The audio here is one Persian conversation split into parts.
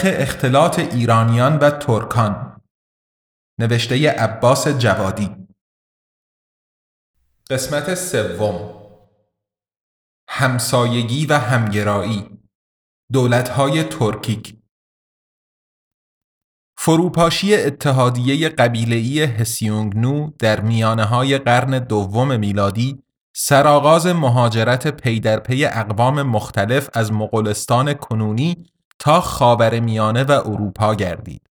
تاریخ اختلاط ایرانیان و ترکان. نوشته عباس جوادی. قسمت سوم. همسایگی و همگرایی. دولتهای ترکیک. فروپاشی اتحادیه قبیله‌ای هسیونگنو در میانه های قرن دوم میلادی سرآغاز مهاجرت پی در پی اقوام مختلف از مغولستان کنونی تا خاور میانه و اروپا گردید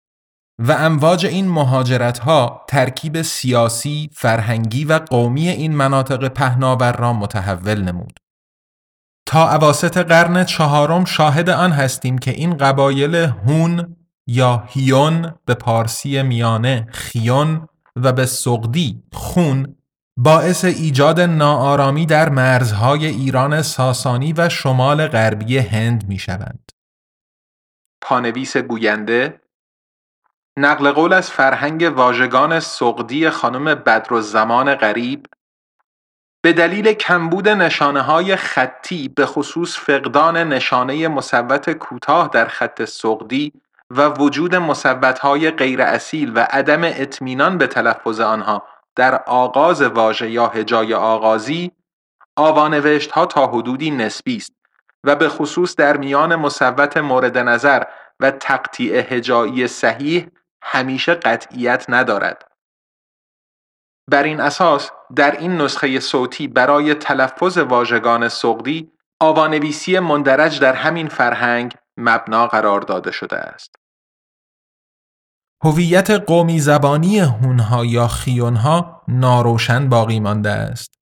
و امواج این مهاجرت ها ترکیب سیاسی، فرهنگی و قومی این مناطق پهناور را متحول نمود. تا اواسط قرن چهارم شاهد آن هستیم که این قبایل هون یا هیون به پارسی میانه خیون و به سقدی خون باعث ایجاد ناآرامی در مرزهای ایران ساسانی و شمال غربی هند می شوند. پانویس گوینده. نقل قول از فرهنگ واژگان سقدی خانم زمان غریب. به دلیل کمبود نشانه های خطی به خصوص فقدان نشانه مصوت کوتاه در خط سقدی و وجود مصوت های غیر اصیل و عدم اطمینان به تلفظ آنها در آغاز واژه یا هجای آغازی آوانوشت ها تا حدودی نسبی است. و به خصوص در میان مصوت مورد نظر و تقطیع هجایی صحیح همیشه قطعیت ندارد. بر این اساس در این نسخه صوتی برای تلفظ واژگان سقدی آوانویسی مندرج در همین فرهنگ مبنا قرار داده شده است. هویت قومی زبانی هونها یا خیونها ناروشن باقی مانده است.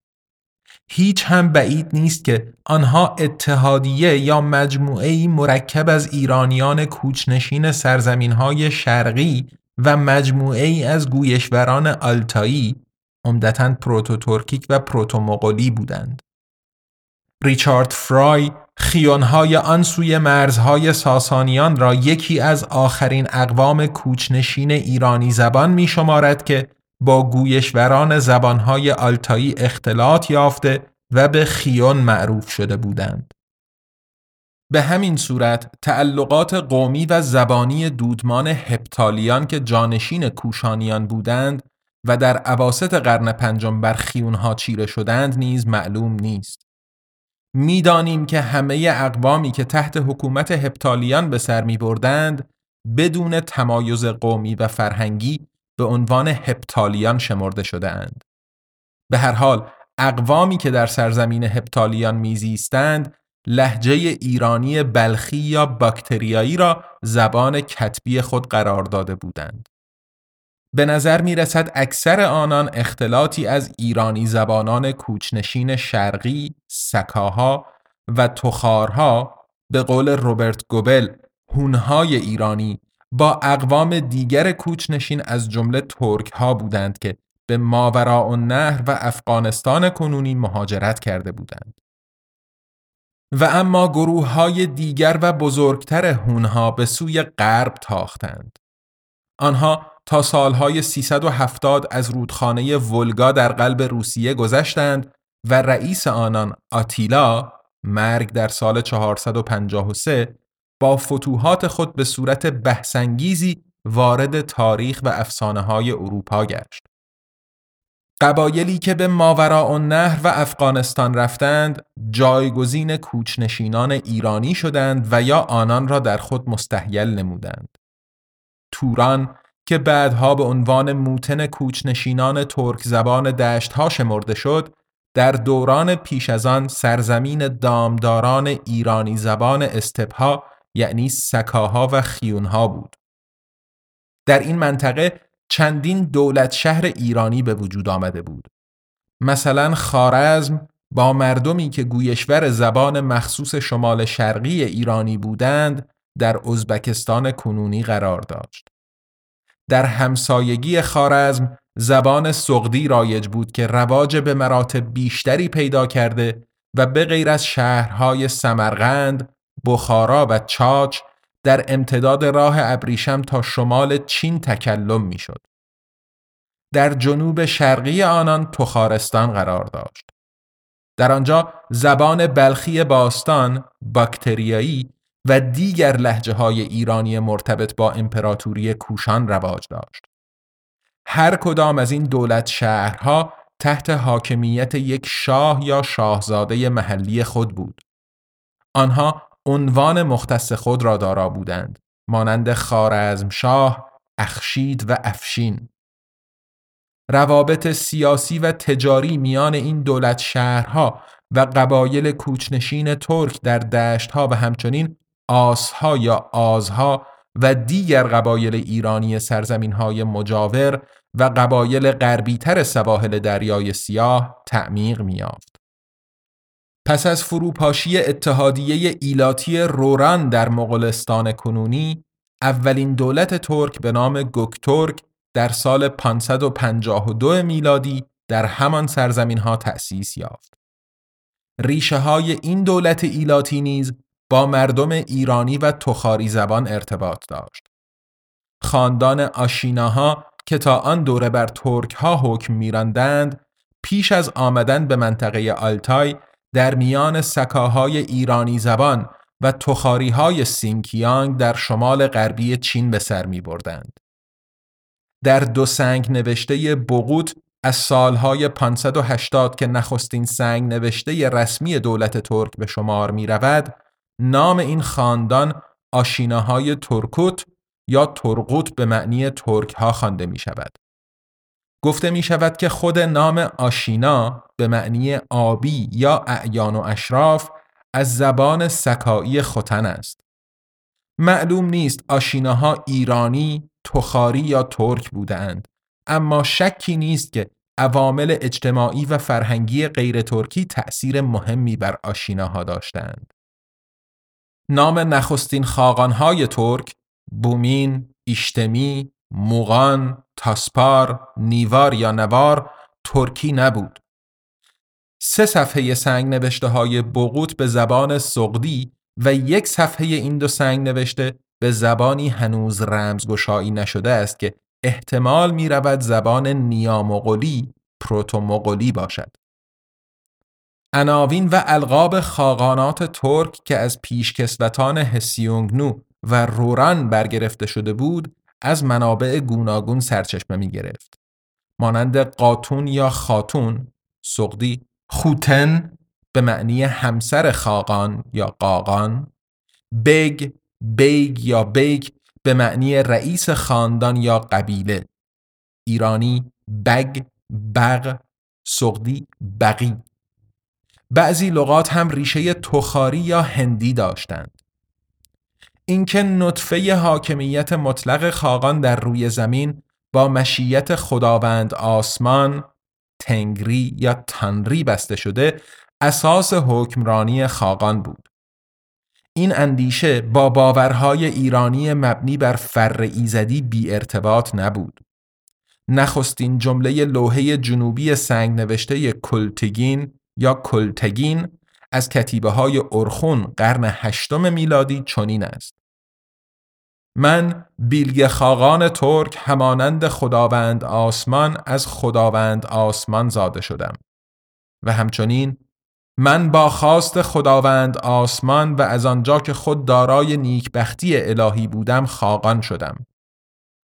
هیچ هم بعید نیست که آنها اتحادیه یا مجموعه مرکب از ایرانیان کوچنشین سرزمین های شرقی و مجموعه ای از گویشوران آلتایی عمدتا پروتوترکیک و پروتومغولی بودند. ریچارد فرای خیونهای آن سوی مرزهای ساسانیان را یکی از آخرین اقوام کوچنشین ایرانی زبان می شمارد که با گویشوران زبانهای آلتایی اختلاط یافته و به خیون معروف شده بودند. به همین صورت تعلقات قومی و زبانی دودمان هپتالیان که جانشین کوشانیان بودند و در عواست قرن پنجم بر خیونها چیره شدند نیز معلوم نیست. می‌دانیم که همه اقوامی که تحت حکومت هپتالیان به سر می بردند بدون تمایز قومی و فرهنگی به عنوان هپتالیان شمرده شده اند. به هر حال اقوامی که در سرزمین هپتالیان میزیستند لحجه ایرانی بلخی یا باکتریایی را زبان کتبی خود قرار داده بودند. به نظر می رسد اکثر آنان اختلاطی از ایرانی زبانان کوچنشین شرقی، سکاها و تخارها به قول روبرت گوبل هونهای ایرانی با اقوام دیگر کوچنشین از جمله ترک ها بودند که به ماوراء النهر و افغانستان کنونی مهاجرت کرده بودند. و اما گروه های دیگر و بزرگتر هونها به سوی غرب تاختند. آنها تا سالهای 370 از رودخانه ولگا در قلب روسیه گذشتند و رئیس آنان آتیلا مرگ در سال 453 با فتوحات خود به صورت بحثانگیزی وارد تاریخ و افسانه های اروپا گشت. قبایلی که به ماوراء نهر و افغانستان رفتند جایگزین کوچنشینان ایرانی شدند و یا آنان را در خود مستحیل نمودند. توران که بعدها به عنوان موتن کوچنشینان ترک زبان دشت ها شمرده شد در دوران پیش از آن سرزمین دامداران ایرانی زبان استپها یعنی سکاها و خیونها بود. در این منطقه چندین دولت شهر ایرانی به وجود آمده بود. مثلا خارزم با مردمی که گویشور زبان مخصوص شمال شرقی ایرانی بودند در ازبکستان کنونی قرار داشت. در همسایگی خارزم زبان سقدی رایج بود که رواج به مراتب بیشتری پیدا کرده و به غیر از شهرهای سمرقند، بخارا و چاچ در امتداد راه ابریشم تا شمال چین تکلم می‌شد. در جنوب شرقی آنان تخارستان قرار داشت. در آنجا زبان بلخی باستان، باکتریایی و دیگر لحجه های ایرانی مرتبط با امپراتوری کوشان رواج داشت. هر کدام از این دولت شهرها تحت حاکمیت یک شاه یا شاهزاده محلی خود بود. آنها عنوان مختص خود را دارا بودند مانند خارزم شاه، اخشید و افشین. روابط سیاسی و تجاری میان این دولت شهرها و قبایل کوچنشین ترک در دشتها و همچنین آسها یا آزها و دیگر قبایل ایرانی سرزمین های مجاور و قبایل غربیتر سواحل دریای سیاه تعمیق میافت. پس از فروپاشی اتحادیه ایلاتی روران در مغولستان کنونی اولین دولت ترک به نام گوکترک در سال 552 میلادی در همان سرزمین ها تأسیس یافت. ریشه های این دولت ایلاتی نیز با مردم ایرانی و تخاری زبان ارتباط داشت. خاندان آشیناها که تا آن دوره بر ترک ها حکم میراندند پیش از آمدن به منطقه آلتای در میان سکاهای ایرانی زبان و تخاری های سینکیانگ در شمال غربی چین به سر می بردند. در دو سنگ نوشته بغوت از سالهای 580 که نخستین سنگ نوشته رسمی دولت ترک به شمار می رود، نام این خاندان آشیناهای ترکوت یا ترقوت به معنی ترک ها خوانده می شود. گفته می شود که خود نام آشینا به معنی آبی یا اعیان و اشراف از زبان سکایی خوتن است. معلوم نیست آشیناها ایرانی، تخاری یا ترک بودند اما شکی نیست که عوامل اجتماعی و فرهنگی غیر ترکی تأثیر مهمی بر آشیناها داشتند. نام نخستین خاقانهای ترک بومین، ایشتمی، موغان، تاسپار، نیوار یا نوار ترکی نبود. سه صفحه سنگ نوشته های بغوت به زبان سقدی و یک صفحه این دو سنگ نوشته به زبانی هنوز رمزگشایی نشده است که احتمال می رود زبان نیامغولی پروتومغولی باشد. عناوین و القاب خاقانات ترک که از پیشکسوتان هسیونگنو و روران برگرفته شده بود از منابع گوناگون سرچشمه می گرفت. مانند قاتون یا خاتون سغدی خوتن به معنی همسر خاقان یا قاقان بگ بیگ یا بیگ به معنی رئیس خاندان یا قبیله. ایرانی بگ بغ سقدی بقی بعضی لغات هم ریشه تخاری یا هندی داشتند. اینکه نطفه حاکمیت مطلق خاقان در روی زمین با مشیت خداوند آسمان تنگری یا تنری بسته شده اساس حکمرانی خاقان بود. این اندیشه با باورهای ایرانی مبنی بر فر ایزدی بی ارتباط نبود. نخستین جمله لوحه جنوبی سنگ نوشته کلتگین یا کلتگین از کتیبه های ارخون قرن هشتم میلادی چنین است. من بیلگ خاقان ترک همانند خداوند آسمان از خداوند آسمان زاده شدم. و همچنین من با خواست خداوند آسمان و از آنجا که خود دارای نیکبختی الهی بودم خاقان شدم.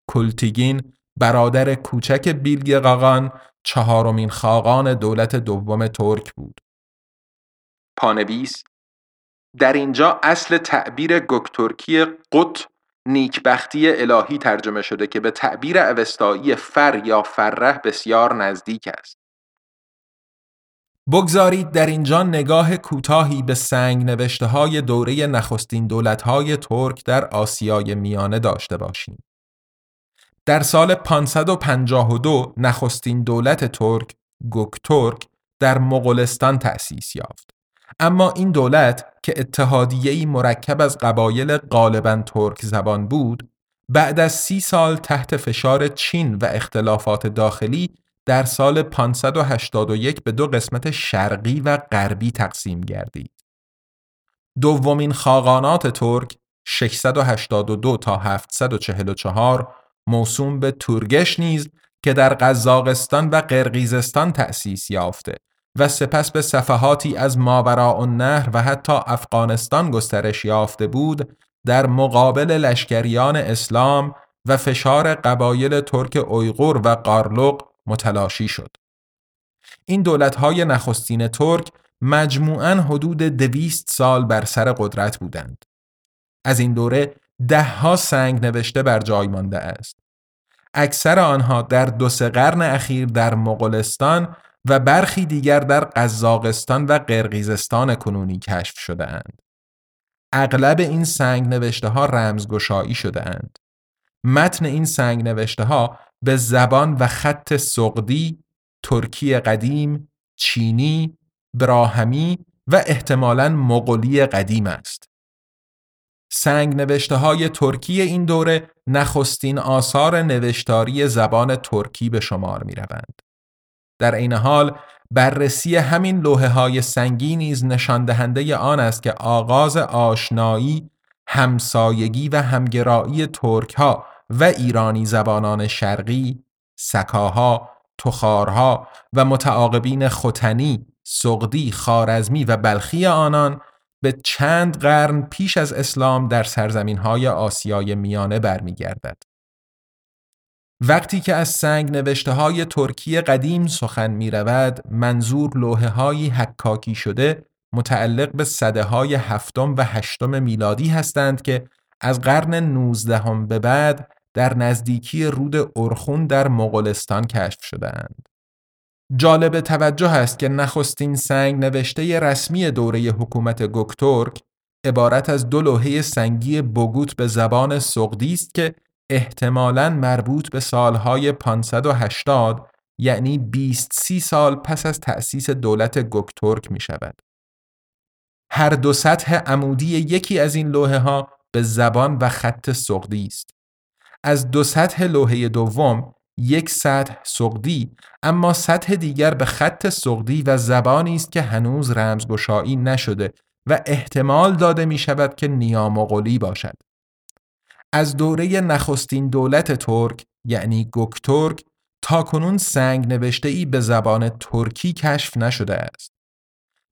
کلتیگین برادر کوچک بیلگ قاقان چهارمین خاقان دولت دوم ترک بود. پانویس در اینجا اصل تعبیر گکترکی قط نیکبختی الهی ترجمه شده که به تعبیر اوستایی فر یا فره بسیار نزدیک است. بگذارید در اینجا نگاه کوتاهی به سنگ نوشته های دوره نخستین دولت های ترک در آسیای میانه داشته باشیم. در سال 552 نخستین دولت ترک گوک ترک در مغولستان تأسیس یافت. اما این دولت که اتحادیه‌ای مرکب از قبایل غالبا ترک زبان بود، بعد از سی سال تحت فشار چین و اختلافات داخلی در سال 581 به دو قسمت شرقی و غربی تقسیم گردید. دومین خاقانات ترک 682 تا 744 موسوم به تورگش نیز که در قزاقستان و قرقیزستان تأسیس یافته و سپس به صفحاتی از ماوراء النهر و حتی افغانستان گسترش یافته بود در مقابل لشکریان اسلام و فشار قبایل ترک اویغور و قارلوق متلاشی شد. این دولتهای نخستین ترک مجموعاً حدود دویست سال بر سر قدرت بودند. از این دوره دهها سنگ نوشته بر جای مانده است. اکثر آنها در دو سه قرن اخیر در مغولستان و برخی دیگر در قزاقستان و قرقیزستان کنونی کشف شده اند. اغلب این سنگ نوشته ها رمزگشایی شده اند. متن این سنگ نوشته ها به زبان و خط سقدی، ترکی قدیم، چینی، براهمی و احتمالاً مغولی قدیم است. سنگ نوشته های ترکی این دوره نخستین آثار نوشتاری زبان ترکی به شمار می روند. در این حال بررسی همین لوحه های سنگی نیز نشان دهنده آن است که آغاز آشنایی، همسایگی و همگرایی ترک ها و ایرانی زبانان شرقی، سکاها، تخارها و متعاقبین ختنی، سقدی، خارزمی و بلخی آنان به چند قرن پیش از اسلام در سرزمین های آسیای میانه برمیگردد. وقتی که از سنگ نوشته های ترکی قدیم سخن می رود، منظور لوحه هایی حکاکی شده متعلق به صده های هفتم و هشتم میلادی هستند که از قرن نوزدهم به بعد در نزدیکی رود ارخون در مغولستان کشف شدهاند. جالب توجه است که نخستین سنگ نوشته رسمی دوره حکومت گوکتورک عبارت از دو لوحه سنگی بگوت به زبان سقدی است که احتمالاً مربوط به سالهای 580 یعنی 20 سی سال پس از تأسیس دولت گوکتورک می شود. هر دو سطح عمودی یکی از این لوحه ها به زبان و خط سقدی است. از دو سطح لوحه دوم یک سطح سقدی اما سطح دیگر به خط سقدی و زبانی است که هنوز رمزگشایی نشده و احتمال داده می شود که نیامغولی باشد. از دوره نخستین دولت ترک یعنی گوکتورک تا کنون سنگ نوشته ای به زبان ترکی کشف نشده است.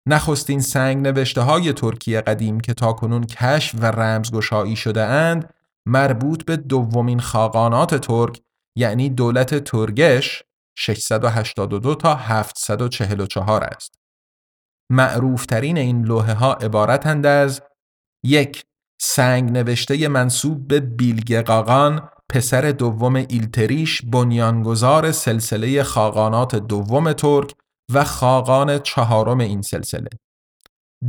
نخستین سنگ نوشته های ترکی قدیم که تا کنون کشف و رمزگشایی شده اند مربوط به دومین خاقانات ترک یعنی دولت ترگش 682 تا 744 است. معروفترین این لوحه ها عبارتند از یک سنگ نوشته منصوب به بیلگقاقان پسر دوم ایلتریش بنیانگذار سلسله خاقانات دوم ترک و خاقان چهارم این سلسله.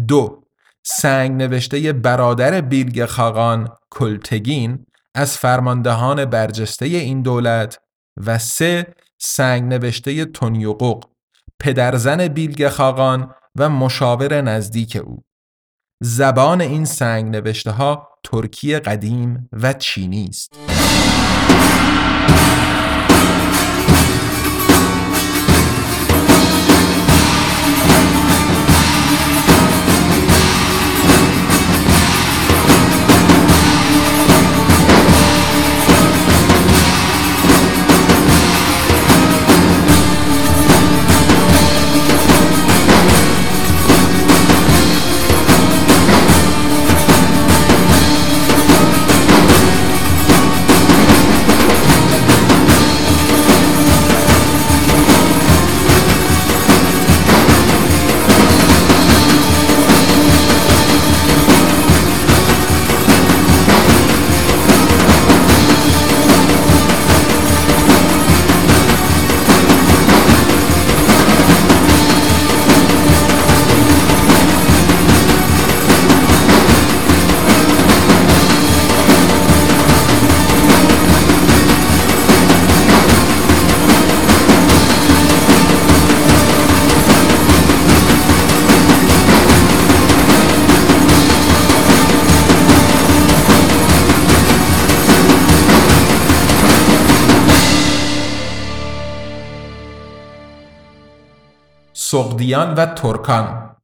دو سنگ نوشته برادر بیلگ خاقان کلتگین از فرماندهان برجسته این دولت. و سه سنگ نوشته تونیوقوق پدرزن بیلگ خاقان و مشاور نزدیک او. زبان این سنگ نوشته ها ترکی قدیم و چینی است. سقدیان و ترکان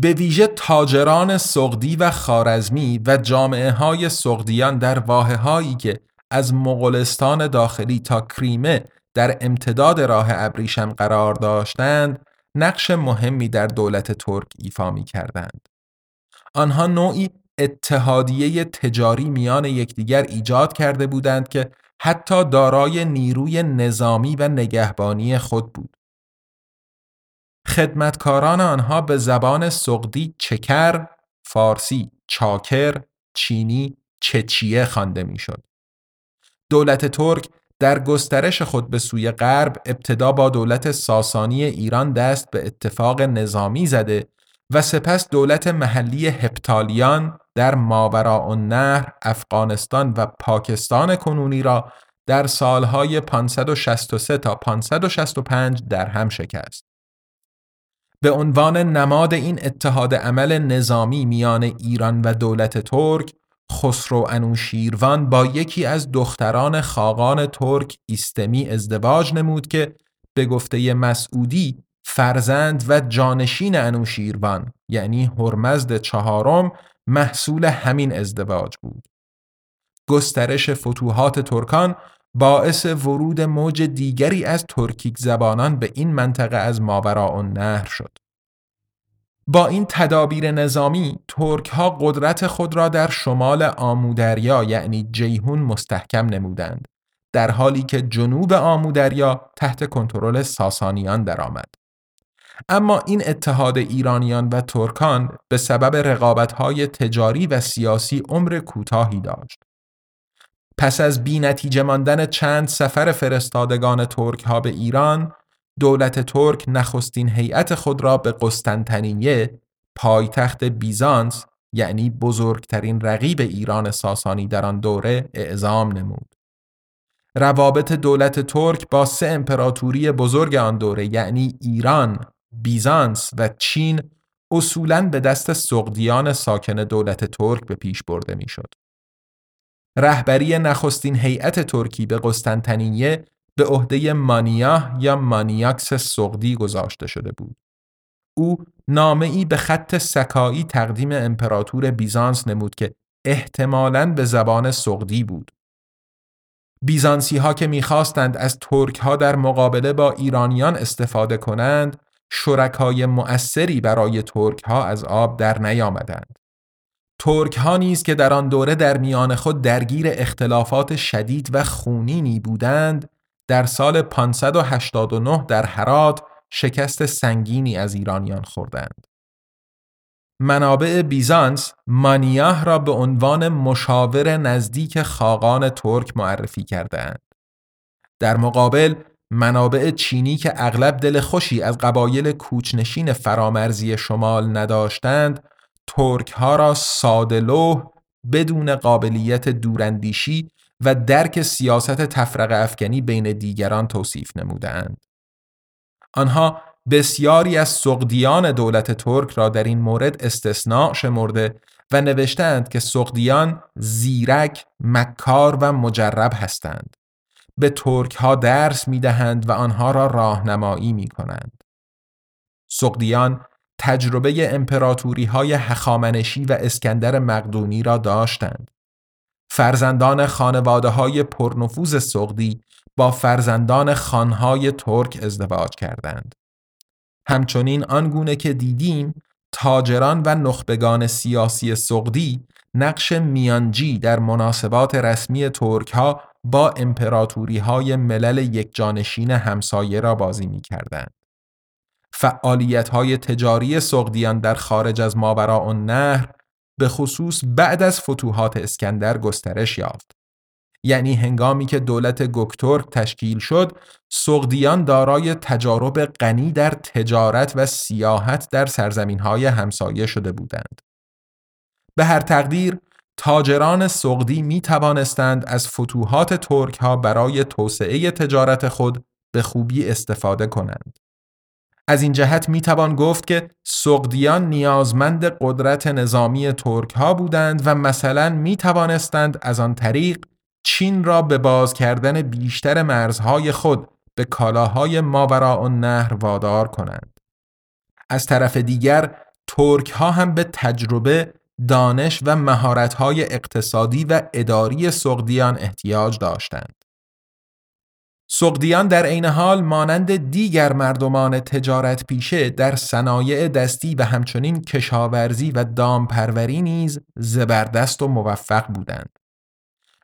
به ویژه تاجران سقدی و خارزمی و جامعه های سقدیان در واحه هایی که از مغولستان داخلی تا کریمه در امتداد راه ابریشم قرار داشتند نقش مهمی در دولت ترک ایفا می کردند. آنها نوعی اتحادیه تجاری میان یکدیگر ایجاد کرده بودند که حتی دارای نیروی نظامی و نگهبانی خود بود. خدمتکاران آنها به زبان سقدی چکر، فارسی چاکر، چینی چچیه خوانده می‌شد. دولت ترک در گسترش خود به سوی غرب ابتدا با دولت ساسانی ایران دست به اتفاق نظامی زده و سپس دولت محلی هپتالیان در ماوراء النهر، افغانستان و پاکستان کنونی را در سالهای 563 تا 565 در هم شکست. به عنوان نماد این اتحاد عمل نظامی میان ایران و دولت ترک خسرو انوشیروان با یکی از دختران خاقان ترک ایستمی ازدواج نمود که به گفته مسعودی فرزند و جانشین انوشیروان یعنی هرمزد چهارم محصول همین ازدواج بود. گسترش فتوحات ترکان باعث ورود موج دیگری از ترکیک زبانان به این منطقه از ماوراء نهر شد. با این تدابیر نظامی ترک ها قدرت خود را در شمال آمودریا یعنی جیهون مستحکم نمودند در حالی که جنوب آمودریا تحت کنترل ساسانیان درآمد. اما این اتحاد ایرانیان و ترکان به سبب رقابت‌های تجاری و سیاسی عمر کوتاهی داشت. پس از بی نتیجه ماندن چند سفر فرستادگان ترک ها به ایران دولت ترک نخستین هیئت خود را به قسطنطنیه پایتخت بیزانس یعنی بزرگترین رقیب ایران ساسانی در آن دوره اعزام نمود. روابط دولت ترک با سه امپراتوری بزرگ آن دوره یعنی ایران، بیزانس و چین اصولاً به دست سغدیان ساکن دولت ترک به پیش برده می‌شد. رهبری نخستین هیئت ترکی به قسطنطنیه به عهده مانیاه یا مانیاکس سقدی گذاشته شده بود. او نامه ای به خط سکایی تقدیم امپراتور بیزانس نمود که احتمالاً به زبان سقدی بود. بیزانسی ها که می‌خواستند از ترک ها در مقابله با ایرانیان استفاده کنند، شرکای مؤثری برای ترک ها از آب در نیامدند. ترک ها نیز که در آن دوره در میان خود درگیر اختلافات شدید و خونینی بودند، در سال 589 در هرات شکست سنگینی از ایرانیان خوردند. منابع بیزانس مانیاه را به عنوان مشاور نزدیک خاقان ترک معرفی کردند. در مقابل منابع چینی که اغلب دل خوشی از قبایل کوچنشین فرامرزی شمال نداشتند ترک ها را سادلوه بدون قابلیت دوراندیشی و درک سیاست تفرق افکنی بین دیگران توصیف نمودند. آنها بسیاری از سقدیان دولت ترک را در این مورد استثناء شمرده و نوشتند که سقدیان زیرک، مکار و مجرب هستند. به ترک ها درس می دهند و آنها را راهنمایی می کنند. سقدیان تجربه امپراتوری های هخامنشی و اسکندر مقدونی را داشتند. فرزندان خانواده های پرنفوذ سقدی با فرزندان خانهای ترک ازدواج کردند. همچنین آنگونه که دیدیم تاجران و نخبگان سیاسی سقدی نقش میانجی در مناسبات رسمی ترک ها با امپراتوری های ملل یکجانشین همسایه را بازی می کردند. فعالیت های تجاری سقدیان در خارج از ماوراء نهر به خصوص بعد از فتوحات اسکندر گسترش یافت. یعنی هنگامی که دولت گکتورک تشکیل شد، سقدیان دارای تجارب غنی در تجارت و سیاحت در سرزمین های همسایه شده بودند. به هر تقدیر، تاجران سقدی می توانستند از فتوحات ترک ها برای توسعه تجارت خود به خوبی استفاده کنند. از این جهت می توان گفت که سقدیان نیازمند قدرت نظامی ترک ها بودند و مثلا می توانستند از آن طریق چین را به باز کردن بیشتر مرزهای خود به کالاهای ماوراء النهر وادار کنند. از طرف دیگر ترک ها هم به تجربه، دانش و مهارت های اقتصادی و اداری سغدیان احتیاج داشتند. سقدیان در عین حال مانند دیگر مردمان تجارت پیشه در صنایع دستی و همچنین کشاورزی و دامپروری نیز زبردست و موفق بودند.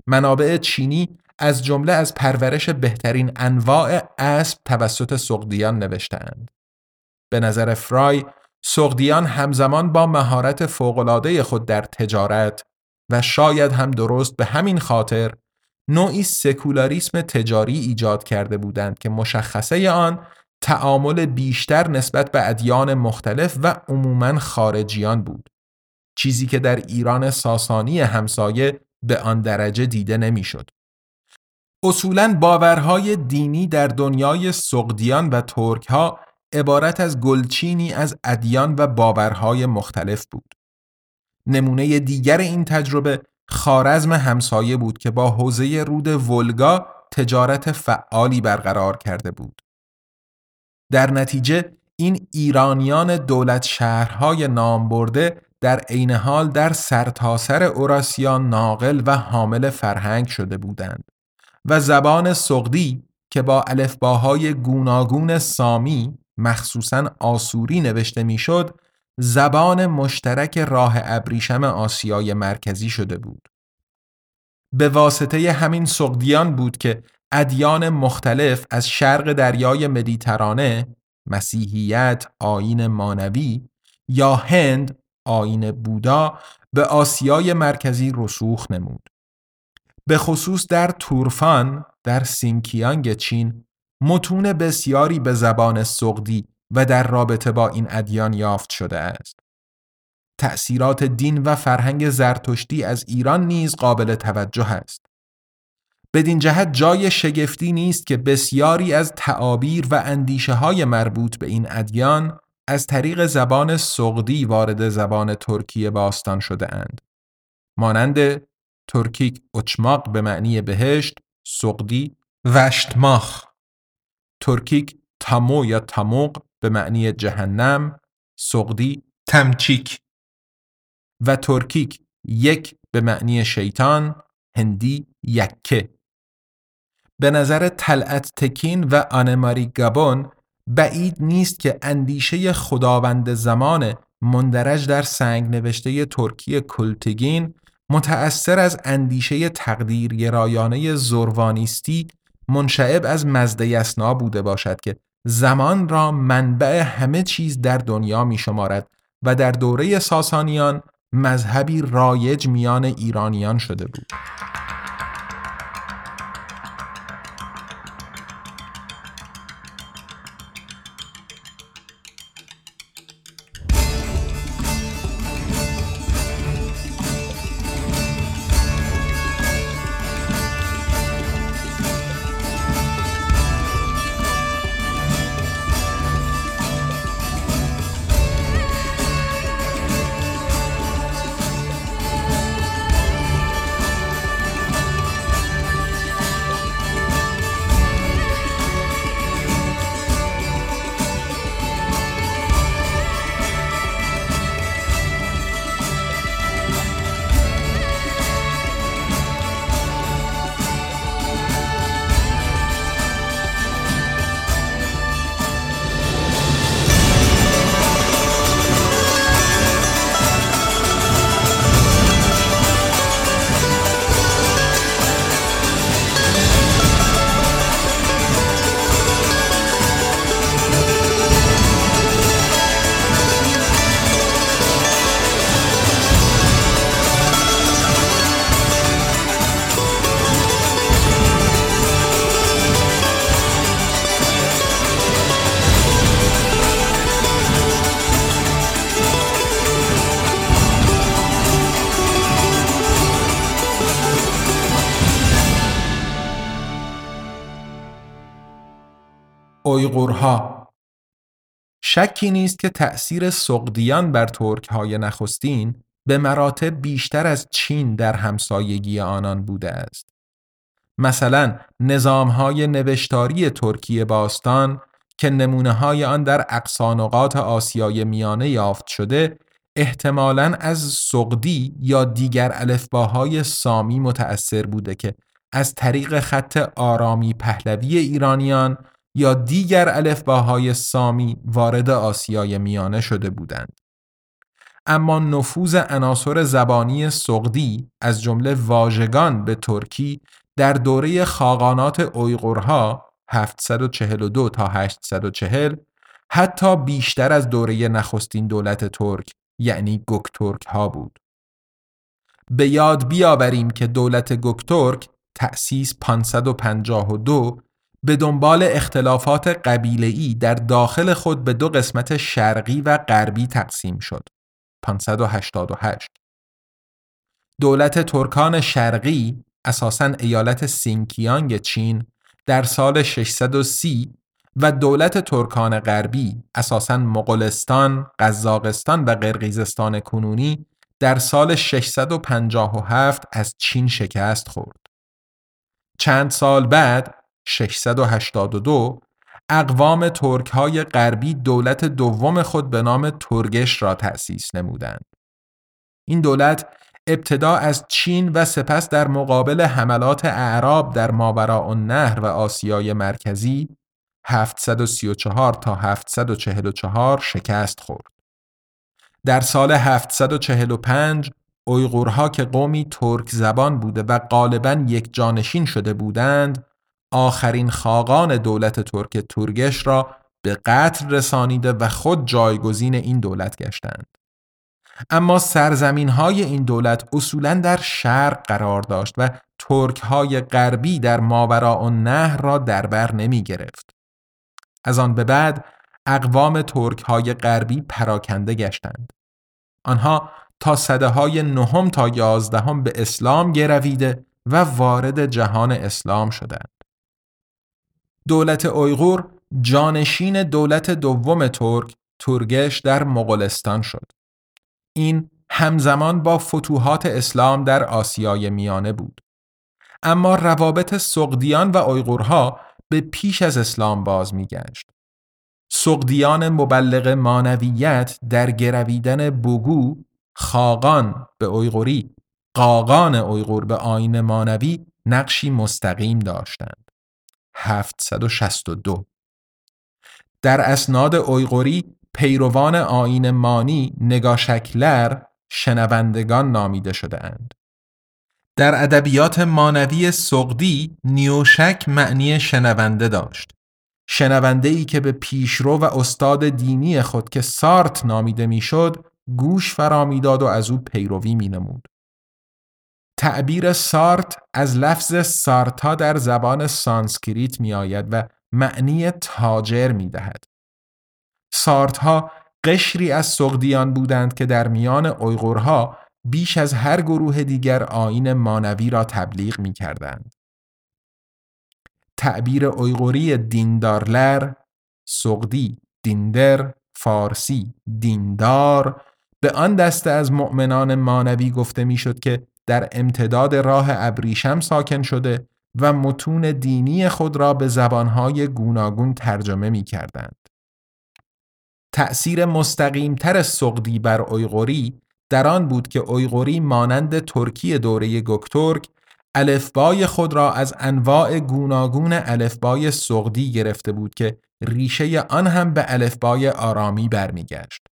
منابع چینی از جمله از پرورش بهترین انواع اسب توسط سقدیان نوشتند. به نظر فرای، سقدیان همزمان با مهارت فوق‌العاده خود در تجارت و شاید هم درست به همین خاطر نوعی سکولاریسم تجاری ایجاد کرده بودند که مشخصه آن تعامل بیشتر نسبت به ادیان مختلف و عموما خارجیان بود چیزی که در ایران ساسانی همسایه به آن درجه دیده نمی‌شد. اصولا باورهای دینی در دنیای سقدیان و ترک ها عبارت از گلچینی از ادیان و باورهای مختلف بود. نمونه دیگر این تجربه خارزم همسایه بود که با حوزه رود ولگا تجارت فعالی برقرار کرده بود. در نتیجه این ایرانیان دولت شهرهای نام برده در عین حال در سرتاسر سر اوراسیا ناقل و حامل فرهنگ شده بودند و زبان سقدی که با الفباهای گوناگون سامی مخصوصا آسوری نوشته می‌شد زبان مشترک راه ابریشم آسیای مرکزی شده بود. به واسطه همین سقدیان بود که ادیان مختلف از شرق دریای مدیترانه مسیحیت آین مانوی یا هند آین بودا به آسیای مرکزی رسوخ نمود. به خصوص در تورفان در سینکیانگ چین متون بسیاری به زبان سقدی و در رابطه با این ادیان یافت شده است. تأثیرات دین و فرهنگ زرتشتی از ایران نیز قابل توجه است. بدین جهت جای شگفتی نیست که بسیاری از تعابیر و اندیشه های مربوط به این ادیان از طریق زبان سقدی وارد زبان ترکیه باستان شده اند. مانند ترکیک اچماق به معنی بهشت، سقدی وشتماخ ترکیک تامو یا تاموق به معنی جهنم سقدی تمچیک. و ترکیک یک به معنی شیطان هندی یکه. به نظر تلعت تکین و آنماری گابون بعید نیست که اندیشه خداوند زمان مندرج در سنگ نوشته ترکی کلتگین متأثر از اندیشه تقدیرگرایانه زروانیستی منشعب از مزده یسنا بوده باشد که زمان را منبع همه چیز در دنیا می شمارد و در دوره ساسانیان مذهبی رایج میان ایرانیان شده بود. اویغورها شکی نیست که تأثیر سقدیان بر ترک های نخستین به مراتب بیشتر از چین در همسایگی آنان بوده است. مثلا نظامهای نوشتاری ترکیه باستان که نمونه های آن در اقصانقات آسیای میانه یافت شده احتمالاً از سقدی یا دیگر الفباهای سامی متأثر بوده که از طریق خط آرامی پهلوی ایرانیان یا دیگر الفباهای سامی وارد آسیای میانه شده بودند. اما نفوذ عناصر زبانی سقدی از جمله واژگان به ترکی در دوره خاقانات اویغورها 742 تا 840 حتی بیشتر از دوره نخستین دولت ترک یعنی گوکتورک ها بود. به یاد بیاوریم که دولت گوکتورک تأسیس 552 به دنبال اختلافات قبیله‌ای در داخل خود به دو قسمت شرقی و غربی تقسیم شد. 588 دولت ترکان شرقی اساساً ایالت سینکیانگ چین در سال 630 و دولت ترکان غربی اساساً مغولستان، قزاقستان و قرقیزستان کنونی در سال 657 از چین شکست خورد. چند سال بعد 682 اقوام ترک های غربی دولت دوم خود به نام ترگش را تأسیس نمودند. این دولت ابتدا از چین و سپس در مقابل حملات اعراب در ماوراء النهر و آسیای مرکزی 734 تا 744 شکست خورد. در سال 745 اویغورها که قومی ترک زبان بوده و غالبا یک جانشین شده بودند آخرین خاقان دولت ترک ترگش را به قتل رسانیده و خود جایگزین این دولت گشتند. اما سرزمین های این دولت اصولا در شرق قرار داشت و ترک های غربی در ماوراء نهر را در بر نمی گرفت. از آن به بعد اقوام ترک های غربی پراکنده گشتند. آنها تا صده های نهم تا یازدهم به اسلام گرویده و وارد جهان اسلام شدند. دولت اویغور جانشین دولت دوم ترک ترگش در مغولستان شد. این همزمان با فتوحات اسلام در آسیای میانه بود. اما روابط سقدیان و اویغورها به پیش از اسلام باز میگشت. سقدیان مبلغ مانویت در گرویدن بگو خاقان به اویغوری قاقان اویغور به آین مانوی نقشی مستقیم داشتند. 762 در اسناد اویغوری پیروان آین مانی نگاشکلر شنوندگان نامیده شده اند. در ادبیات مانوی سغدی نیوشک معنی شنونده داشت. شنونده ای که به پیشرو و استاد دینی خود که سارت نامیده می‌شد گوش فرامیداد و از او پیروی می نمود. تعبیر سارت از لفظ سارتا در زبان سانسکریت می آید و معنی تاجر می دهد. سارت ها قشری از سقدیان بودند که در میان اویغورها بیش از هر گروه دیگر آین مانوی را تبلیغ می کردند. تعبیر اویغوری دیندارلر، سقدی، دیندر، فارسی، دیندار به آن دسته از مؤمنان مانوی گفته می‌شد که در امتداد راه ابریشم ساکن شده و متون دینی خود را به زبانهای گوناگون ترجمه می کردند. تأثیر مستقیمتر سقدی بر اویغوری در آن بود که اویغوری مانند ترکی دوره گکترک الفبای خود را از انواع گوناگون الفبای سقدی گرفته بود که ریشه آن هم به الفبای آرامی برمیگشت.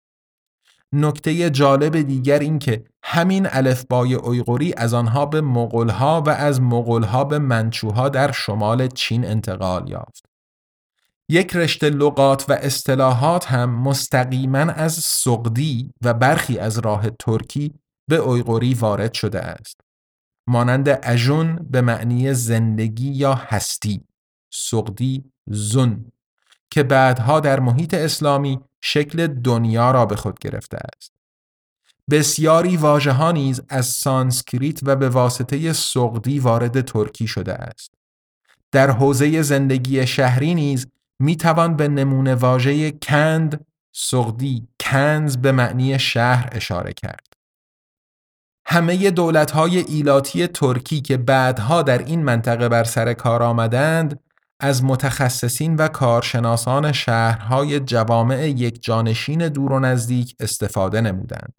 نکته جالب دیگر این که همین الفبای اویغوری از آنها به مغولها و از مغولها به منچوها در شمال چین انتقال یافت. یک رشته لغات و اصطلاحات هم مستقیما از سغدی و برخی از راه ترکی به اویغوری وارد شده است. مانند اجون به معنی زندگی یا هستی، سغدی زن که بعدها در محیط اسلامی شکل دنیا را به خود گرفته است. بسیاری واژه نیز از سانسکریت و به واسطه سغدی وارد ترکی شده است. در حوزه زندگی شهری نیز می توان به نمونه واژه کند، سقدی، کنز به معنی شهر اشاره کرد. همه دولت‌های ایلاتی ترکی که بعدها در این منطقه بر سر کار آمدند از متخصصین و کارشناسان شهرهای جوامع یک جانشین دور و نزدیک استفاده نمودند.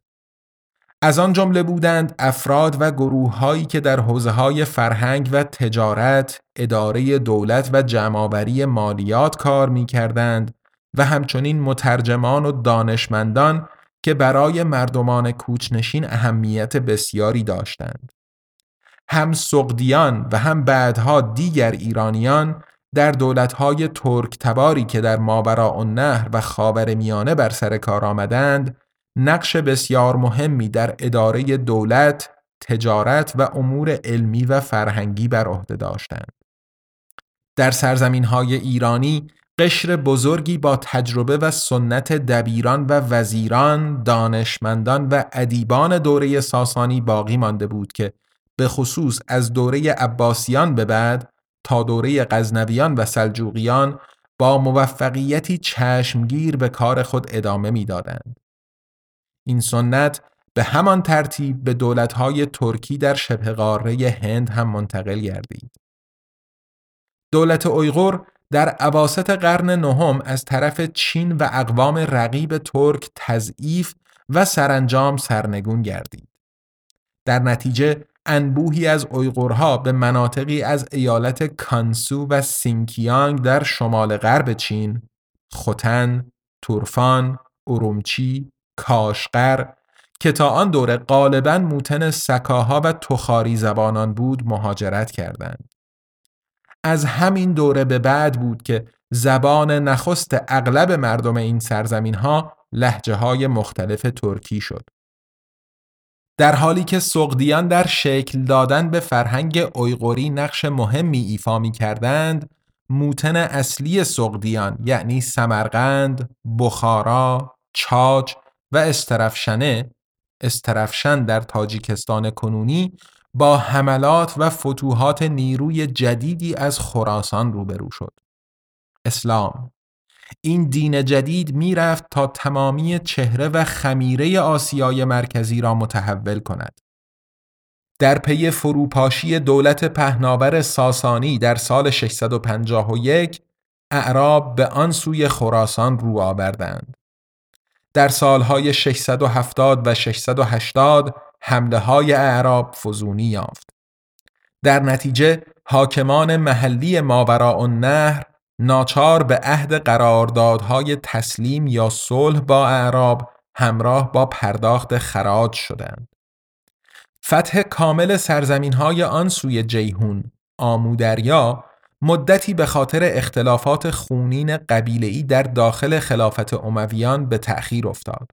از آن جمله بودند افراد و گروه هایی که در حوزه های فرهنگ و تجارت، اداره دولت و جمعآوری مالیات کار می کردند و همچنین مترجمان و دانشمندان که برای مردمان کوچنشین اهمیت بسیاری داشتند. هم سقدیان و هم بعدها دیگر ایرانیان در دولتهای ترک تباری که در ماوراء نهر و خاور میانه بر سر کار آمدند نقش بسیار مهمی در اداره دولت، تجارت و امور علمی و فرهنگی بر عهده داشتند. در سرزمین های ایرانی قشر بزرگی با تجربه و سنت دبیران و وزیران، دانشمندان و ادیبان دوره ساسانی باقی مانده بود که به خصوص از دوره عباسیان به بعد تا دوره غزنویان و سلجوقیان با موفقیتی چشمگیر به کار خود ادامه می‌دادند. این سنت به همان ترتیب به دولتهای ترکی در شبه قاره هند هم منتقل گردید. دولت اویغور در عواست قرن نهم از طرف چین و اقوام رقیب ترک تضعیف و سرانجام سرنگون گردید. در نتیجه انبوهی از اویغورها به مناطقی از ایالت کانسو و سینکیانگ در شمال غرب چین، خوتن، تورفان، ارومچی، کاشقر که تا آن دوره غالبا موتن سکاها و تخاری زبانان بود مهاجرت کردند. از همین دوره به بعد بود که زبان نخست اغلب مردم این سرزمین ها لحجه های مختلف ترکی شد. در حالی که سقدیان در شکل دادن به فرهنگ اویغوری نقش مهمی ایفا می کردند، موتن اصلی سقدیان یعنی سمرقند، بخارا، چاچ و استرفشنه استرفشن در تاجیکستان کنونی با حملات و فتوحات نیروی جدیدی از خراسان روبرو شد. اسلام این دین جدید می‌رفت تا تمامی چهره و خمیره آسیای مرکزی را متحول کند. در پی فروپاشی دولت پهناور ساسانی در سال 651 اعراب به آن سوی خراسان رو آوردند. در سالهای 670 و 680 حمله های اعراب فزونی یافت. در نتیجه حاکمان محلی ماوراء النهر ناچار به عهد قراردادهای تسلیم یا صلح با اعراب همراه با پرداخت خراج شدند. فتح کامل سرزمین های آن سوی جیهون، آمودریا مدتی به خاطر اختلافات خونین قبیله‌ای در داخل خلافت امویان به تأخیر افتاد.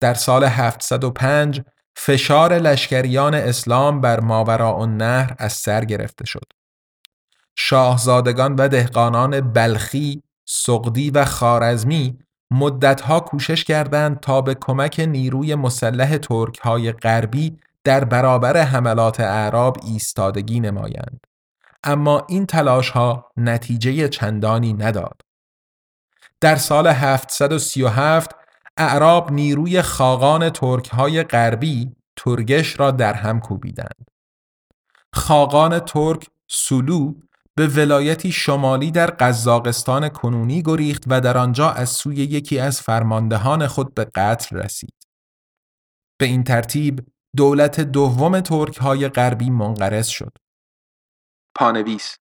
در سال 705 فشار لشکریان اسلام بر ماوراء النهر از سر گرفته شد. شاهزادگان و دهقانان بلخی، سقدی و خارزمی مدتها کوشش کردند تا به کمک نیروی مسلح ترک های غربی در برابر حملات اعراب ایستادگی نمایند. اما این تلاش ها نتیجه چندانی نداد. در سال 737 اعراب نیروی خاقان ترک های غربی ترگش را در هم کوبیدند. خاقان ترک سلو به ولایتی شمالی در قزاقستان کنونی گریخت و در آنجا از سوی یکی از فرماندهان خود به قتل رسید. به این ترتیب دولت دوم ترک های غربی منقرض شد. پانویس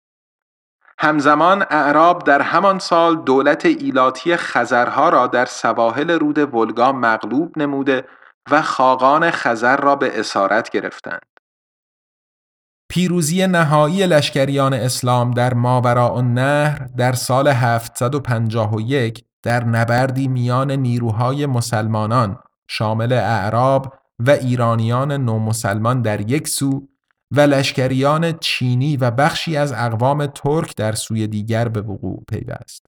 همزمان اعراب در همان سال دولت ایلاتی خزرها را در سواحل رود ولگا مغلوب نموده و خاقان خزر را به اسارت گرفتند. پیروزی نهایی لشکریان اسلام در ماوراء النهر در سال 751 در نبردی میان نیروهای مسلمانان شامل اعراب و ایرانیان نومسلمان در یک سو و لشکریان چینی و بخشی از اقوام ترک در سوی دیگر به وقوع پیوست.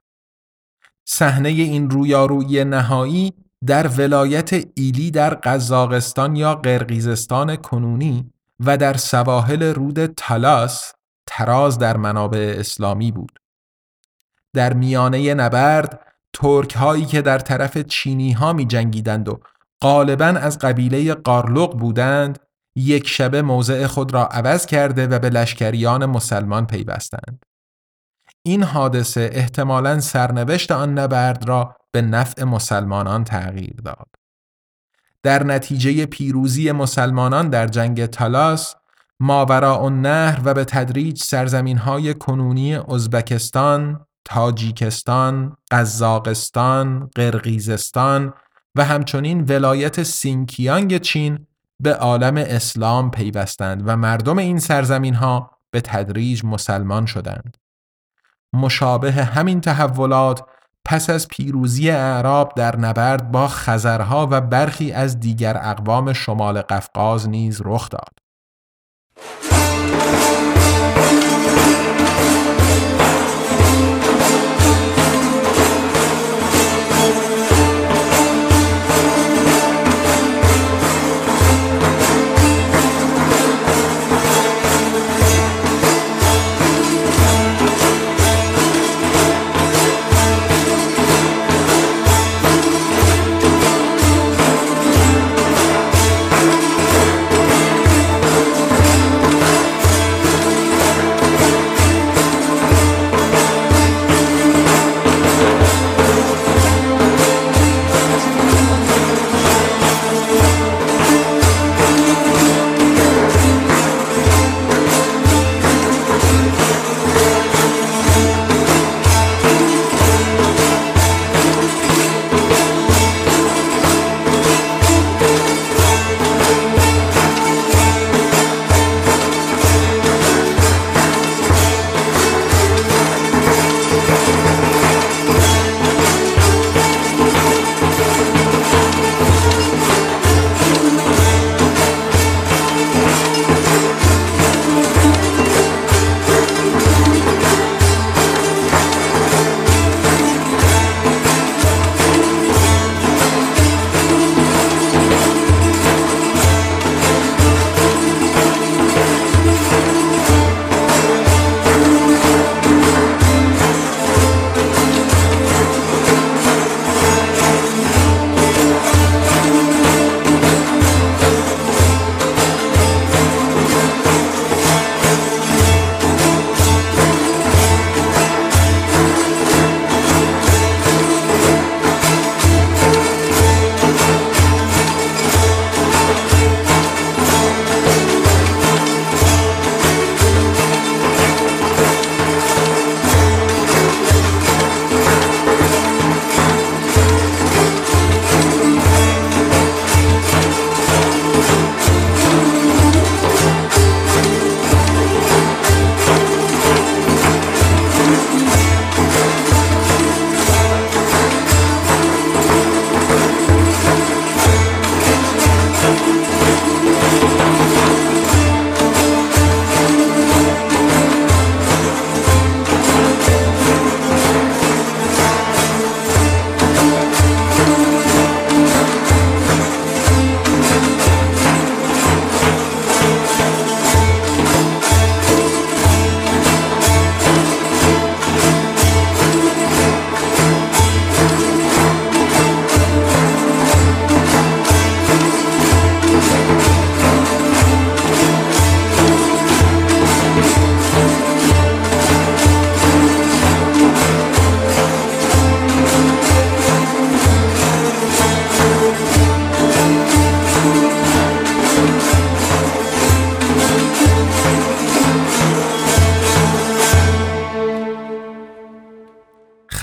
صحنه این رویارویی نهایی در ولایت ایلی در قزاقستان یا قرقیزستان کنونی و در سواحل رود تالاس تراز در منابع اسلامی بود. در میانه نبرد ترک هایی که در طرف چینی ها می جنگیدند و غالبا از قبیله قارلوق بودند یک شبه موضع خود را عوض کرده و به لشکریان مسلمان پیوستند. این حادثه احتمالاً سرنوشت آن نبرد را به نفع مسلمانان تغییر داد. در نتیجه پیروزی مسلمانان در جنگ تالاس ماورا نهر و به تدریج سرزمین های کنونی ازبکستان، تاجیکستان، قزاقستان، قرقیزستان و همچنین ولایت سینکیانگ چین به عالم اسلام پیوستند و مردم این سرزمین ها به تدریج مسلمان شدند. مشابه همین تحولات پس از پیروزی اعراب در نبرد با خزرها و برخی از دیگر اقوام شمال قفقاز نیز رخ داد.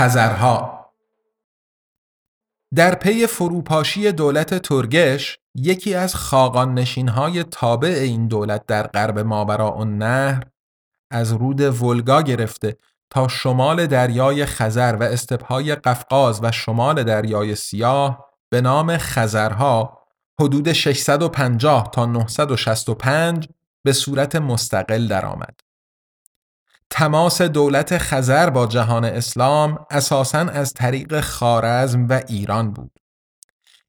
خزرها در پی فروپاشی دولت ترگش یکی از خاقان نشینهای تابع این دولت در غرب ماورا نهر از رود ولگا گرفته تا شمال دریای خزر و استپهای قفقاز و شمال دریای سیاه به نام خزرها حدود 650 تا 965 به صورت مستقل درآمد. تماس دولت خزر با جهان اسلام اساساً از طریق خارزم و ایران بود.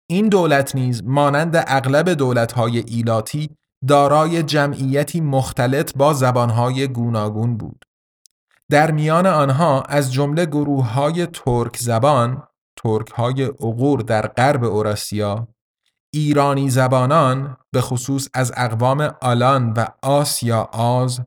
این دولت نیز مانند اغلب دولت‌های ایلاتی دارای جمعیتی مختلط با زبانهای گوناگون بود. در میان آنها از جمله گروه های ترک زبان، ترک های اغور در غرب اوراسیا، ایرانی زبانان به خصوص از اقوام آلان و آسیا آز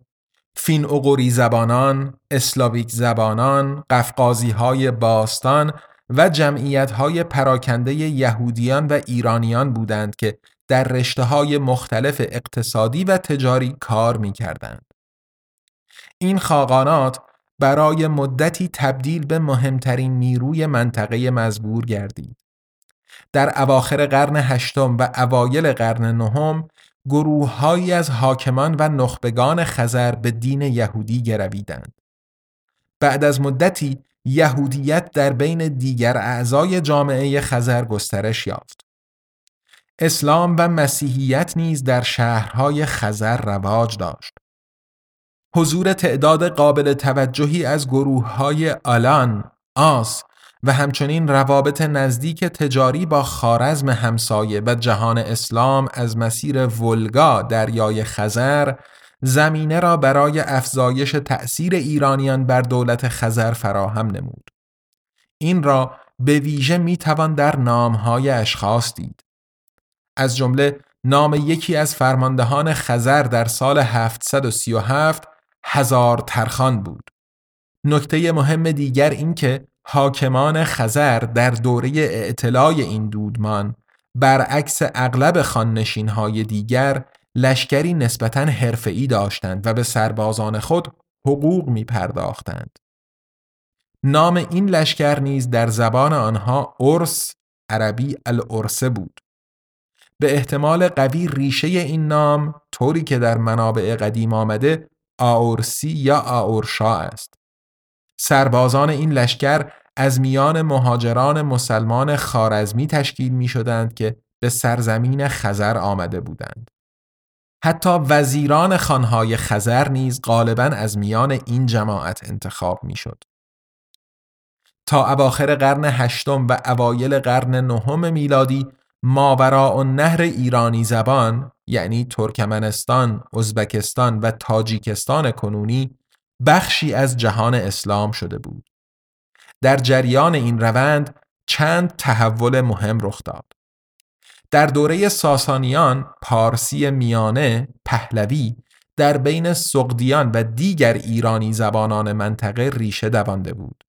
فین اغوری زبانان، اسلاویک زبانان، قفقازی های باستان و جمعیت های پراکنده یهودیان و ایرانیان بودند که در رشته های مختلف اقتصادی و تجاری کار می کردند. این خاقانات برای مدتی تبدیل به مهمترین نیروی منطقه مزبور گردید. در اواخر قرن هشتم و اوایل قرن نهم گروههایی از حاکمان و نخبگان خزر به دین یهودی گرویدند. بعد از مدتی یهودیت در بین دیگر اعضای جامعه خزر گسترش یافت. اسلام و مسیحیت نیز در شهرهای خزر رواج داشت. حضور تعداد قابل توجهی از گروه های آلان، آس و همچنین روابط نزدیک تجاری با خارزم همسایه و جهان اسلام از مسیر ولگا دریای خزر زمینه را برای افزایش تأثیر ایرانیان بر دولت خزر فراهم نمود. این را به ویژه می توان در نامهای اشخاص دید. از جمله نام یکی از فرماندهان خزر در سال 737 هزار ترخان بود. نکته مهم دیگر این که حاکمان خزر در دوره اعتلای این دودمان برعکس اغلب خاننشین های دیگر لشکری نسبتا حرفه‌ای داشتند و به سربازان خود حقوق می پرداختند. نام این لشکر نیز در زبان آنها ارس عربی الارسه بود. به احتمال قوی ریشه این نام طوری که در منابع قدیم آمده آورسی یا آورشا است. سربازان این لشکر از میان مهاجران مسلمان خارزمی تشکیل می شدند که به سرزمین خزر آمده بودند. حتی وزیران خانهای خزر نیز غالبا از میان این جماعت انتخاب می شد. تا اواخر قرن هشتم و اوایل قرن نهم میلادی ماورا و نهر ایرانی زبان یعنی ترکمنستان، ازبکستان و تاجیکستان کنونی بخشی از جهان اسلام شده بود. در جریان این روند چند تحول مهم رخ داد. در دوره ساسانیان پارسی میانه پهلوی در بین سقدیان و دیگر ایرانی زبانان منطقه ریشه دوانده بود.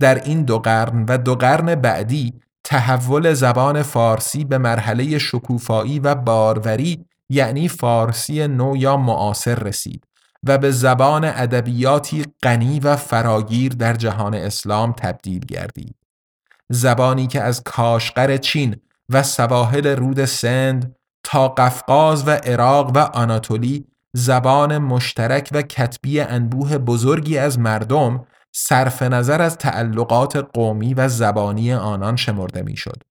در این دو قرن و دو قرن بعدی تحول زبان فارسی به مرحله شکوفایی و باروری یعنی فارسی نو یا معاصر رسید و به زبان ادبیاتی غنی و فراگیر در جهان اسلام تبدیل گردید. زبانی که از کاشقر چین و سواحل رود سند تا قفقاز و عراق و آناتولی زبان مشترک و کتبی انبوه بزرگی از مردم صرف نظر از تعلقات قومی و زبانی آنان شمرده می‌شد.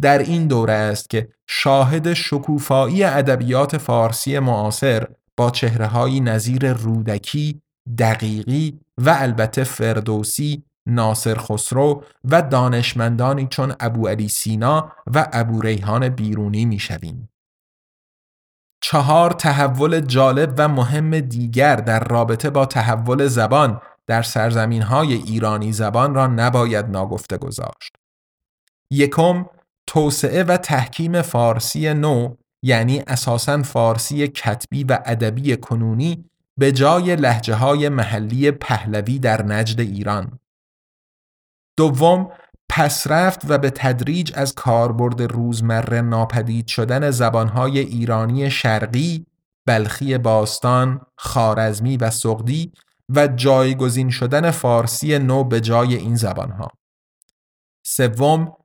در این دوره است که شاهد شکوفایی ادبیات فارسی معاصر با چهرههایی نظیر رودکی، دقیقی و البته فردوسی، ناصر خسرو و دانشمندانی چون ابو علی سینا و ابو ریحان بیرونی می‌شویم. چهار تحول جالب و مهم دیگر در رابطه با تحول زبان در سرزمین های ایرانی زبان را نباید ناگفته گذاشت. یکم توسعه و تحکیم فارسی نو یعنی اساساً فارسی کتبی و ادبی کنونی به جای لحجه های محلی پهلوی در نجد ایران. دوم پسرفت و به تدریج از کاربرد روزمره ناپدید شدن زبانهای ایرانی شرقی، بلخی باستان، خارزمی و سقدی و جایگزین شدن فارسی نو به جای این زبانها. سوم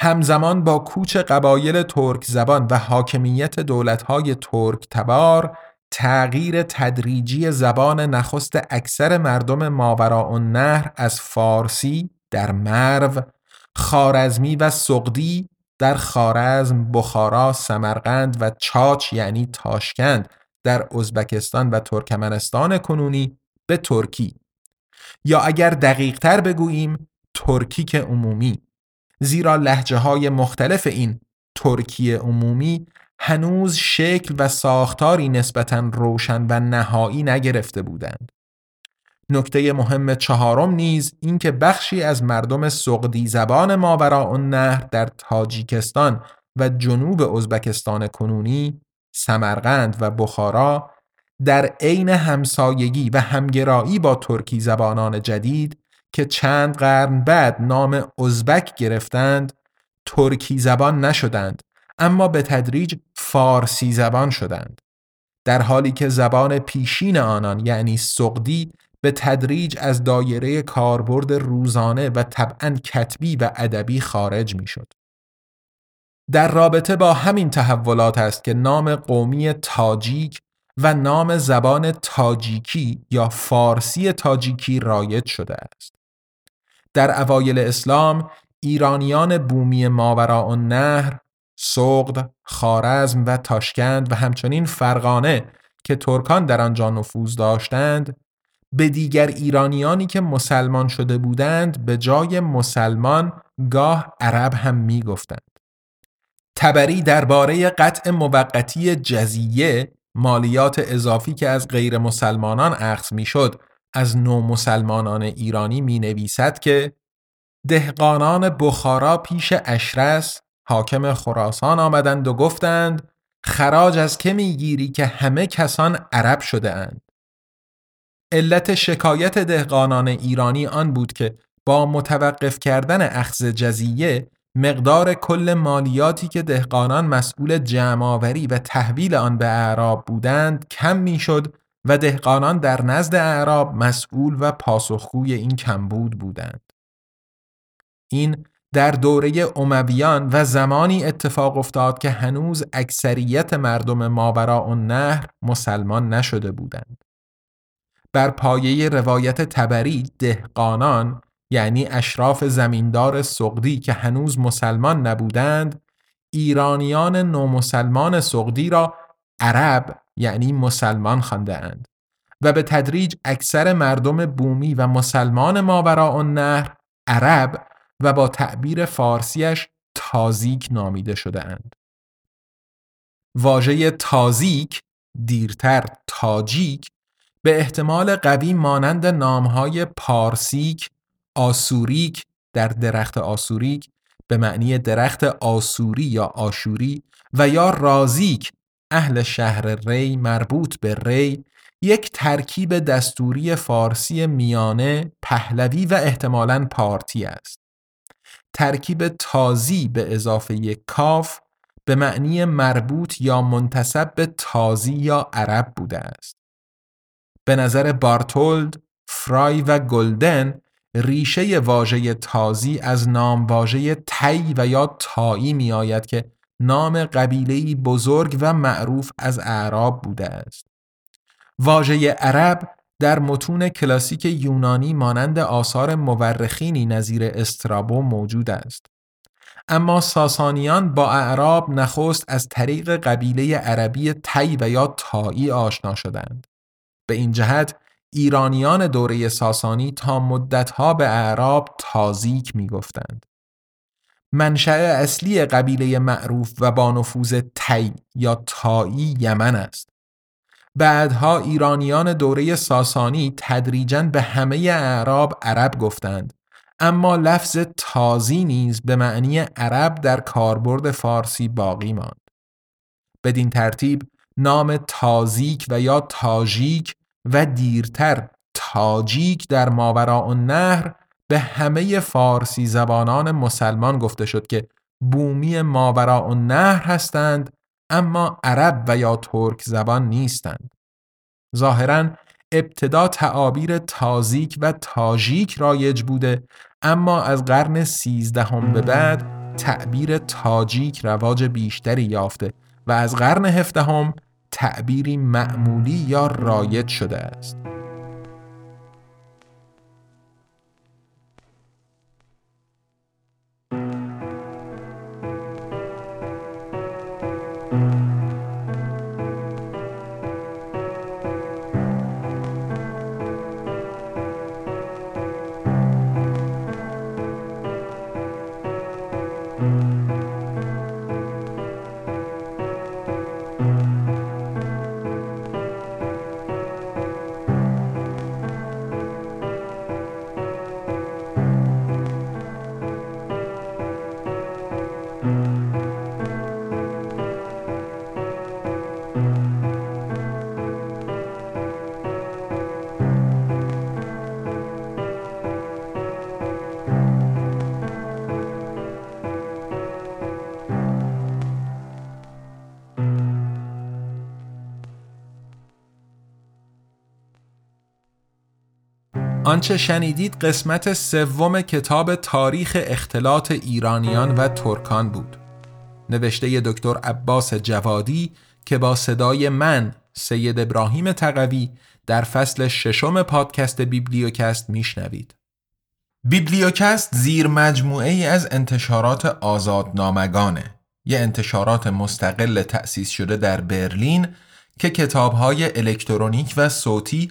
همزمان با کوچ قبایل ترک زبان و حاکمیت دولتهای ترک تبار تغییر تدریجی زبان نخست اکثر مردم ماوراء نهر از فارسی در مرو خارزمی و سقدی در خارزم، بخارا، سمرقند و چاچ یعنی تاشکند در ازبکستان و ترکمنستان کنونی به ترکی. یا اگر دقیق تر بگوییم ترکیک عمومی. زیرا لحجه های مختلف این ترکی عمومی هنوز شکل و ساختاری نسبتا روشن و نهایی نگرفته بودند. نکته مهم چهارم نیز اینکه بخشی از مردم سقدی زبان ماوراء النهر در تاجیکستان و جنوب ازبکستان کنونی، سمرقند و بخارا در عین همسایگی و همگرایی با ترکی زبانان جدید که چند قرن بعد نام ازبک گرفتند ترکی زبان نشدند اما به تدریج فارسی زبان شدند در حالی که زبان پیشین آنان یعنی سقدی به تدریج از دایره کاربرد روزانه و طبعا کتبی و ادبی خارج می‌شد. در رابطه با همین تحولات است که نام قومی تاجیک و نام زبان تاجیکی یا فارسی تاجیکی رایج شده است. در اوایل اسلام ایرانیان بومی ماوراء النهر، سقد، خارزم و تاشکند و همچنین فرغانه که ترکان در آنجا نفوذ داشتند به دیگر ایرانیانی که مسلمان شده بودند به جای مسلمان گاه عرب هم می گفتند. تبری درباره قطع موقتی جزیه مالیات اضافی که از غیر مسلمانان اخذ می شد از نو مسلمانان ایرانی می نویسد که دهقانان بخارا پیش اشرس حاکم خراسان آمدند و گفتند خراج از که می‌گیری که همه کسان عرب شده اند. علت شکایت دهقانان ایرانی آن بود که با متوقف کردن اخذ جزیه مقدار کل مالیاتی که دهقانان مسئول جمعآوری و تحویل آن به اعراب بودند کم می‌شد و دهقانان در نزد اعراب مسئول و پاسخگوی این کمبود بودند. این در دوره امویان و زمانی اتفاق افتاد که هنوز اکثریت مردم ماوراء النهر مسلمان نشده بودند. بر پایه روایت تبری دهقانان یعنی اشراف زمیندار سقدی که هنوز مسلمان نبودند ایرانیان نومسلمان سقدی را عرب یعنی مسلمان خانده اند و به تدریج اکثر مردم بومی و مسلمان ماوراء النهر عرب و با تعبیر فارسیش تازیک نامیده شده اند. واژه تازیک دیرتر تاجیک به احتمال قوی مانند نامهای پارسیک، آسوریک در درخت آسوریک به معنی درخت آسوری یا آشوری و یا رازیک اهل شهر ری مربوط به ری یک ترکیب دستوری فارسی میانه پهلوی و احتمالاً پارتی است. ترکیب تازی به اضافه کاف به معنی مربوط یا منتصب به تازی یا عرب بوده است. به نظر بارتولد، فرای و گلدن ریشه واژه تازی از نام واژه تی و یا تایی می آید که نام قبیله بزرگ و معروف از اعراب بوده است. واژه عرب در متون کلاسیک یونانی مانند آثار مورخینی نظیر استرابو موجود است. اما ساسانیان با اعراب نخست از طریق قبیله عربی و یا تایی آشنا شدند. به این جهت ایرانیان دوره ساسانی تا مدتها به اعراب تازیک می گفتند. منشأ اصلی قبیله معروف و با نفوذ تی یا تایی یمن است. بعدها ایرانیان دوره ساسانی تدریجا به همه اعراب عرب گفتند اما لفظ تازی نیز به معنی عرب در کاربرد فارسی باقی ماند. بدین ترتیب نام تازیک و یا تاجیک و دیرتر تاجیک در ماوراء النهر به همه فارسی زبانان مسلمان گفته شد که بومی ماوراء النهر هستند اما عرب و یا ترک زبان نیستند. ظاهرا ابتدا تعابیر تازیک و تاجیک رایج بوده اما از قرن سیزدهم به بعد تعبیر تاجیک رواج بیشتری یافته و از قرن هفدهم تعبیری معمولی یا رایج شده است. آنچه شنیدید قسمت سوم کتاب تاریخ اختلاط ایرانیان و ترکان بود. نوشته دکتر عباس جوادی که با صدای من سید ابراهیم تقوی در فصل ششم پادکست بیبلیوکست میشنوید. بیبلیوکست زیر مجموعه ای از انتشارات آزادنامگانه. یه انتشارات مستقل تأسیس شده در برلین که کتابهای الکترونیک و صوتی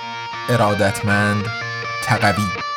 ارادتمند تقوی.